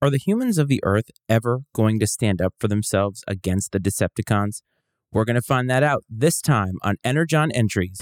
Are the humans of the Earth ever going to stand up for themselves against the Decepticons? We're going to find that out this time on Energon Entries.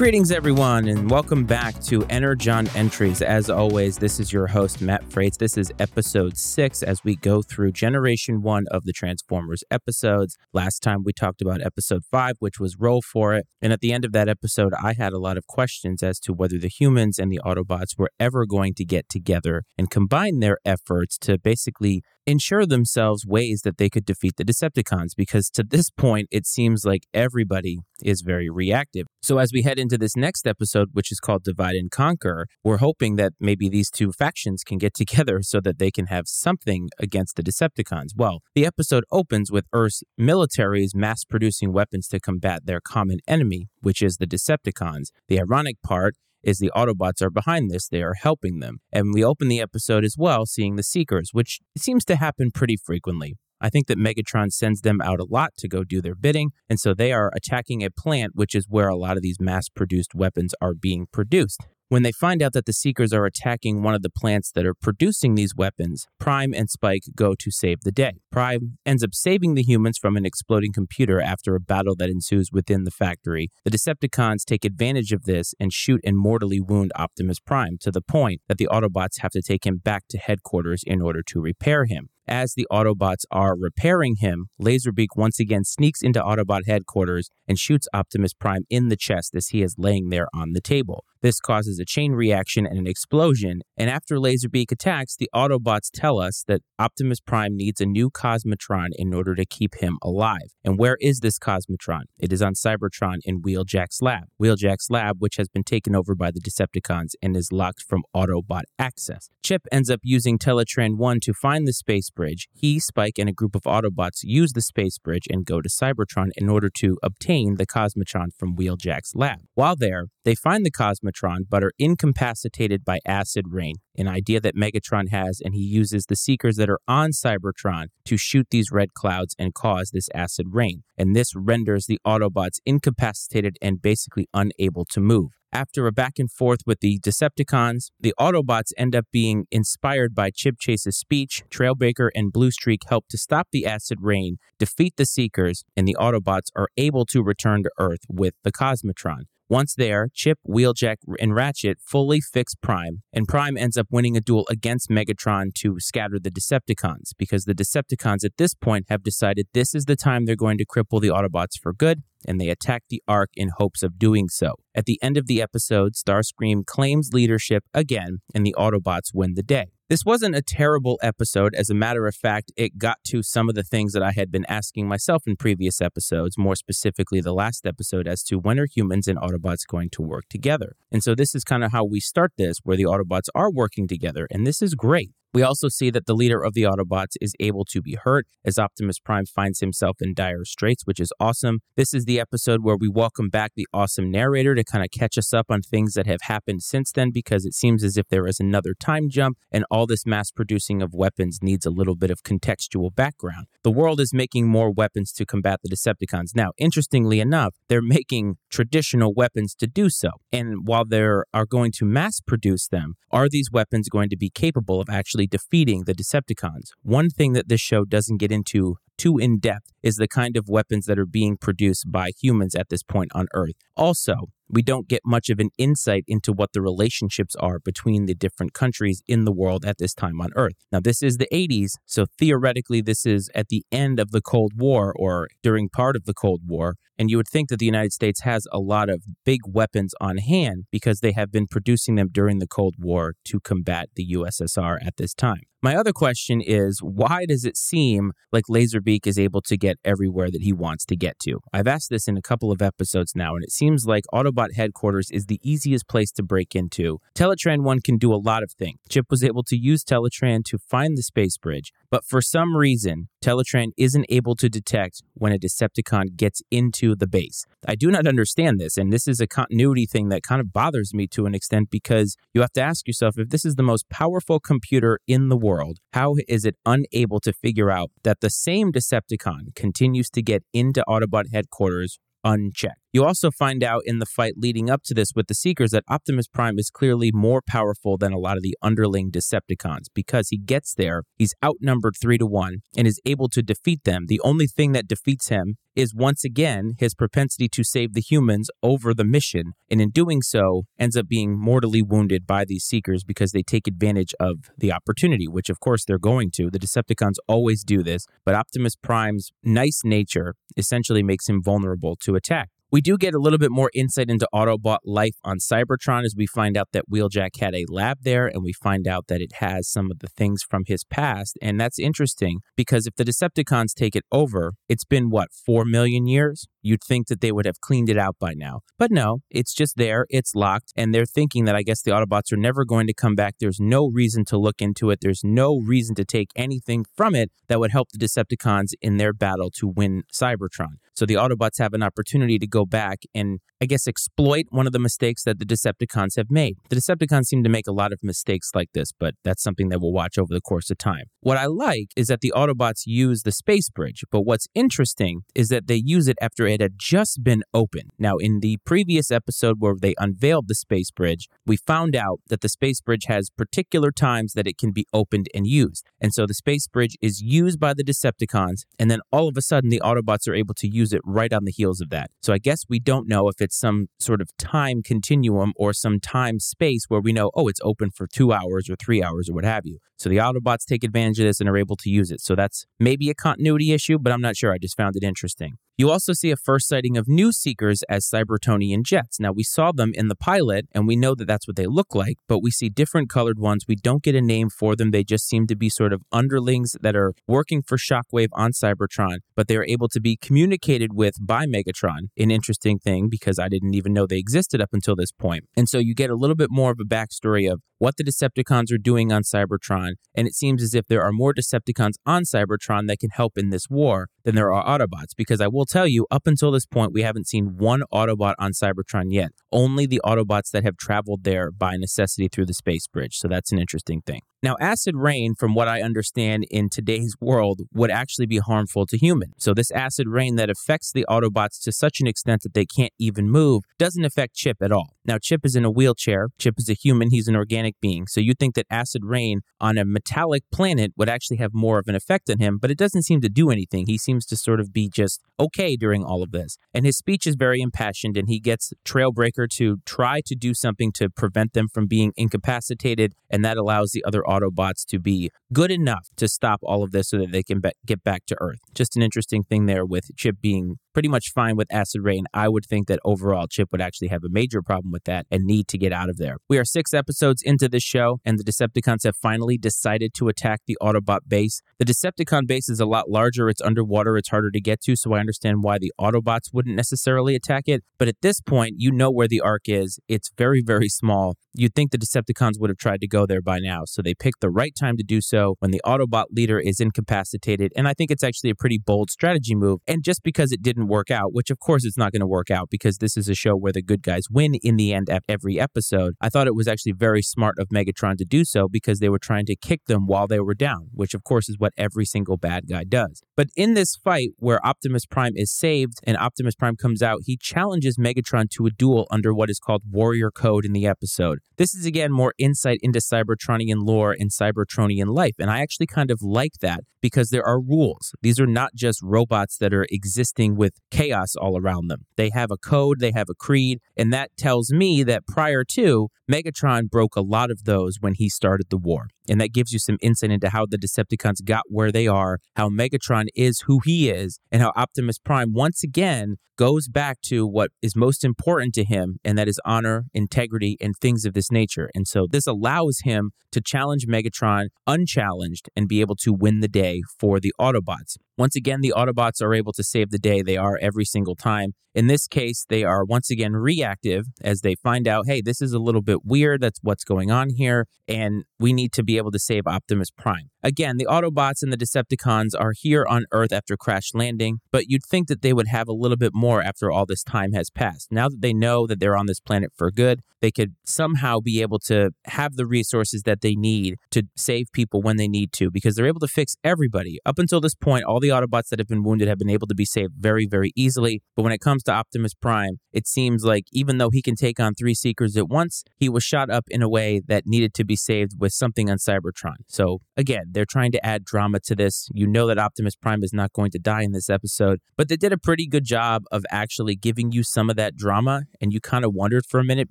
Greetings, everyone, and welcome back to Energon Entries. As always, this is your host, Matt Frates. This is episode six as we go through generation one of the Transformers episodes. Last time we talked about episode five, which was Roll for It. And at the end of that episode, I had a lot of questions as to whether the humans and the Autobots were ever going to get together and combine their efforts to basically ensure themselves ways that they could defeat the Decepticons because to this point, it seems like everybody is very reactive. So, as we head into this next episode, which is called Divide and Conquer, we're hoping that maybe these two factions can get together so that they can have something against the Decepticons. Well, the episode opens with Earth's militaries mass producing weapons to combat their common enemy, which is the Decepticons. The ironic part is the Autobots are behind this. They are helping them. And we open the episode as well seeing the Seekers, which seems to happen pretty frequently. I think that Megatron sends them out a lot to go do their bidding, and so they are attacking a plant, which is where a lot of these mass produced weapons are being produced. When they find out that the Seekers are attacking one of the plants that are producing these weapons, Prime and Spike go to save the day. Prime ends up saving the humans from an exploding computer after a battle that ensues within the factory. The Decepticons take advantage of this and shoot and mortally wound Optimus Prime to the point that the Autobots have to take him back to headquarters in order to repair him. As the Autobots are repairing him, Laserbeak once again sneaks into Autobot headquarters and shoots Optimus Prime in the chest as he is laying there on the table. This causes a chain reaction and an explosion, and after Laserbeak attacks, the Autobots tell us that Optimus Prime needs a new Cosmotron in order to keep him alive. And where is this Cosmotron? It is on Cybertron in Wheeljack's lab. Wheeljack's lab, which has been taken over by the Decepticons and is locked from Autobot access. Chip ends up using Teletran 1 to find the space bridge. He, Spike, and a group of Autobots use the space bridge and go to Cybertron in order to obtain the Cosmotron from Wheeljack's lab. While there, they find the Cosmotron but are incapacitated by acid rain, an idea that Megatron has, and he uses the Seekers that are on Cybertron to shoot these red clouds and cause this acid rain. And this renders the Autobots incapacitated and basically unable to move. After a back and forth with the Decepticons, the Autobots end up being inspired by Chip Chase's speech. Trailbreaker and Blue Streak help to stop the acid rain, defeat the Seekers, and the Autobots are able to return to Earth with the Cosmotron. Once there, Chip, Wheeljack, and Ratchet fully fix Prime, and Prime ends up winning a duel against Megatron to scatter the Decepticons, because the Decepticons at this point have decided this is the time they're going to cripple the Autobots for good, and they attack the Ark in hopes of doing so. At the end of the episode, Starscream claims leadership again, and the Autobots win the day. This wasn't a terrible episode. As a matter of fact, it got to some of the things that I had been asking myself in previous episodes, more specifically the last episode, as to when are humans and Autobots going to work together. And so this is kind of how we start this, where the Autobots are working together, and this is great. We also see that the leader of the Autobots is able to be hurt as Optimus Prime finds himself in dire straits, which is awesome. This is the episode where we welcome back the awesome narrator to kind of catch us up on things that have happened since then because it seems as if there is another time jump and all this mass producing of weapons needs a little bit of contextual background. The world is making more weapons to combat the Decepticons. Now, interestingly enough, they're making traditional weapons to do so. And while they are going to mass produce them, are these weapons going to be capable of actually defeating the Decepticons? One thing that this show doesn't get into too in depth is the kind of weapons that are being produced by humans at this point on Earth. Also, we don't get much of an insight into what the relationships are between the different countries in the world at this time on Earth. Now, this is the 80s, so theoretically, this is at the end of the Cold War or during part of the Cold War. And you would think that the United States has a lot of big weapons on hand because they have been producing them during the Cold War to combat the USSR at this time. My other question is why does it seem like Laserbeak is able to get everywhere that he wants to get to? I've asked this in a couple of episodes now, and it seems like Autobot headquarters is the easiest place to break into. Teletran 1 can do a lot of things. Chip was able to use Teletran to find the space bridge, but for some reason, Teletran isn't able to detect when a Decepticon gets into the base. I do not understand this, and this is a continuity thing that kind of bothers me to an extent because you have to ask yourself if this is the most powerful computer in the world, how is it unable to figure out that the same Decepticon continues to get into Autobot headquarters unchecked. You also find out in the fight leading up to this with the Seekers that Optimus Prime is clearly more powerful than a lot of the underling Decepticons because he gets there, he's outnumbered three to one, and is able to defeat them. The only thing that defeats him is once again his propensity to save the humans over the mission, and in doing so, ends up being mortally wounded by these Seekers because they take advantage of the opportunity, which of course they're going to. The Decepticons always do this, but Optimus Prime's nice nature essentially makes him vulnerable to attack. We do get a little bit more insight into Autobot life on Cybertron as we find out that Wheeljack had a lab there and we find out that it has some of the things from his past. And that's interesting because if the Decepticons take it over, it's been what, four million years? You'd think that they would have cleaned it out by now. But no, it's just there, it's locked, and they're thinking that I guess the Autobots are never going to come back. There's no reason to look into it, there's no reason to take anything from it that would help the Decepticons in their battle to win Cybertron. So the Autobots have an opportunity to go back and, I guess, exploit one of the mistakes that the Decepticons have made. The Decepticons seem to make a lot of mistakes like this, but that's something that we'll watch over the course of time. What I like is that the Autobots use the space bridge, but what's interesting is that they use it after it had just been opened. Now, in the previous episode where they unveiled the space bridge, we found out that the space bridge has particular times that it can be opened and used. And so the space bridge is used by the Decepticons, and then all of a sudden the Autobots are able to use it right on the heels of that. So I guess we don't know if it's some sort of time continuum or some time space where we know, oh, it's open for two hours or three hours or what have you. So the Autobots take advantage of this and are able to use it. So that's maybe a continuity issue, but I'm not sure. I just found it interesting. You also see a first sighting of new Seekers as Cybertronian jets. Now, we saw them in the pilot, and we know that that's what they look like, but we see different colored ones. We don't get a name for them. They just seem to be sort of underlings that are working for Shockwave on Cybertron, but they are able to be communicated with by Megatron. An interesting thing because I didn't even know they existed up until this point. And so you get a little bit more of a backstory of what the Decepticons are doing on Cybertron, and it seems as if there are more Decepticons on Cybertron that can help in this war than there are Autobots, because I will tell you, up until this point, we haven't seen one Autobot on Cybertron yet. Only the Autobots that have traveled there by necessity through the space bridge. So that's an interesting thing. Now, acid rain, from what I understand in today's world, would actually be harmful to humans. So, this acid rain that affects the Autobots to such an extent that they can't even move doesn't affect Chip at all. Now, Chip is in a wheelchair. Chip is a human. He's an organic being. So, you'd think that acid rain on a metallic planet would actually have more of an effect on him, but it doesn't seem to do anything. He seems to sort of be just okay during all of this. And his speech is very impassioned, and he gets Trailbreaker to try to do something to prevent them from being incapacitated, and that allows the other Autobots to be good enough to stop all of this so that they can be- get back to Earth. Just an interesting thing there with Chip being pretty much fine with acid rain. I would think that overall Chip would actually have a major problem with that and need to get out of there. We are six episodes into this show, and the Decepticons have finally decided to attack the Autobot base. The Decepticon base is a lot larger, it's underwater, it's harder to get to, so I understand why the Autobots wouldn't necessarily attack it. But at this point, you know where the ark is. It's very, very small. You'd think the Decepticons would have tried to go there by now, so they picked the right time to do so when the Autobot leader is incapacitated, and I think it's actually a pretty bold strategy move. And just because it didn't work out, which of course it's not going to work out because this is a show where the good guys win in the end at every episode, I thought it was actually very smart of Megatron to do so because they were trying to kick them while they were down, which of course is what every single bad guy does. But in this fight where Optimus Prime is saved and Optimus Prime comes out, he challenges Megatron to a duel under what is called Warrior Code in the episode. This is again more insight into Cybertronian lore and Cybertronian life, and I actually kind of like that because there are rules. These are not just robots that are existing with chaos all around them. They have a code, they have a creed, and that tells me that prior to, Megatron broke a lot of those when he started the war. And that gives you some insight into how the Decepticons got where they are, how Megatron is who he is, and how Optimus Prime once again goes back to what is most important to him, and that is honor, integrity, and things of this nature. And so this allows him to challenge Megatron unchallenged and be able to win the day for the Autobots. Once again, the Autobots are able to save the day. They are every single time. In this case, they are once again reactive as they find out, hey, this is a little bit weird. That's what's going on here. And we need to be able to save Optimus Prime. Again, the Autobots and the Decepticons are here on Earth after crash landing, but you'd think that they would have a little bit more after all this time has passed. Now that they know that they're on this planet for good, they could somehow be able to have the resources that they need to save people when they need to because they're able to fix everybody. Up until this point, all the Autobots that have been wounded have been able to be saved very, very easily. But when it comes to Optimus Prime, it seems like even though he can take on three Seekers at once, he was shot up in a way that needed to be saved with something on Cybertron. So again, they're trying to add drama to this. You know that Optimus Prime is not going to die in this episode, but they did a pretty good job of actually giving you some of that drama. And you kind of wondered for a minute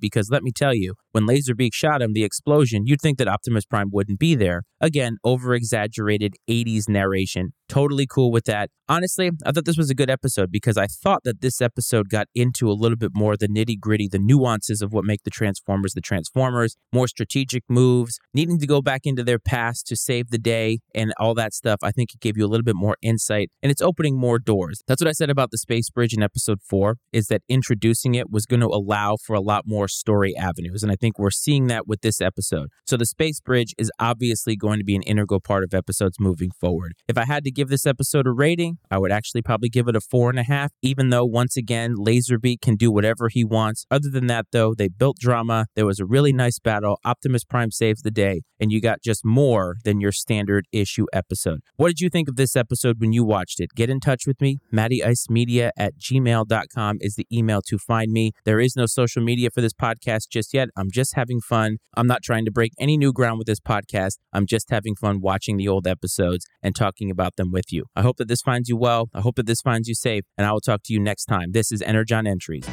because let me tell you, when Laserbeak shot him, the explosion, you'd think that Optimus Prime wouldn't be there. Again, over exaggerated 80s narration. Totally cool with that. Honestly, I thought this was a good episode because I thought that this episode got into a little bit more the nitty gritty, the nuances of what make the Transformers the Transformers, more strategic moves, needing to go back into their past to save the day, and all that stuff. I think it gave you a little bit more insight and it's opening more doors. That's what I said about the Space Bridge in episode four, is that introducing it was going to allow for a lot more story avenues. And I think we're seeing that with this episode. So the Space Bridge is obviously going to be an integral part of episodes moving forward. If I had to give this episode a rating, I would actually probably give it a four and a half, even though once again, Laserbeak can do whatever he wants. Other than that, though, they built drama. There was a really nice battle. Optimus Prime saves the day, and you got just more than your standard issue episode. What did you think of this episode when you watched it? Get in touch with me. MattyIceMedia at gmail.com is the email to find me. There is no social media for this podcast just yet. I'm just having fun. I'm not trying to break any new ground with this podcast. I'm just having fun watching the old episodes and talking about them with you. I hope that this finds you well. I hope that this finds you safe, and I will talk to you next time. This is Energon Entries.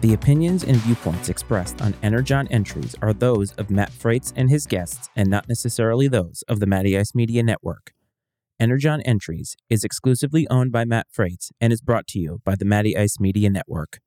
The opinions and viewpoints expressed on Energon entries are those of Matt Frates and his guests and not necessarily those of the Matty Ice Media Network. Energon Entries is exclusively owned by Matt Frates and is brought to you by the Matty Ice Media Network.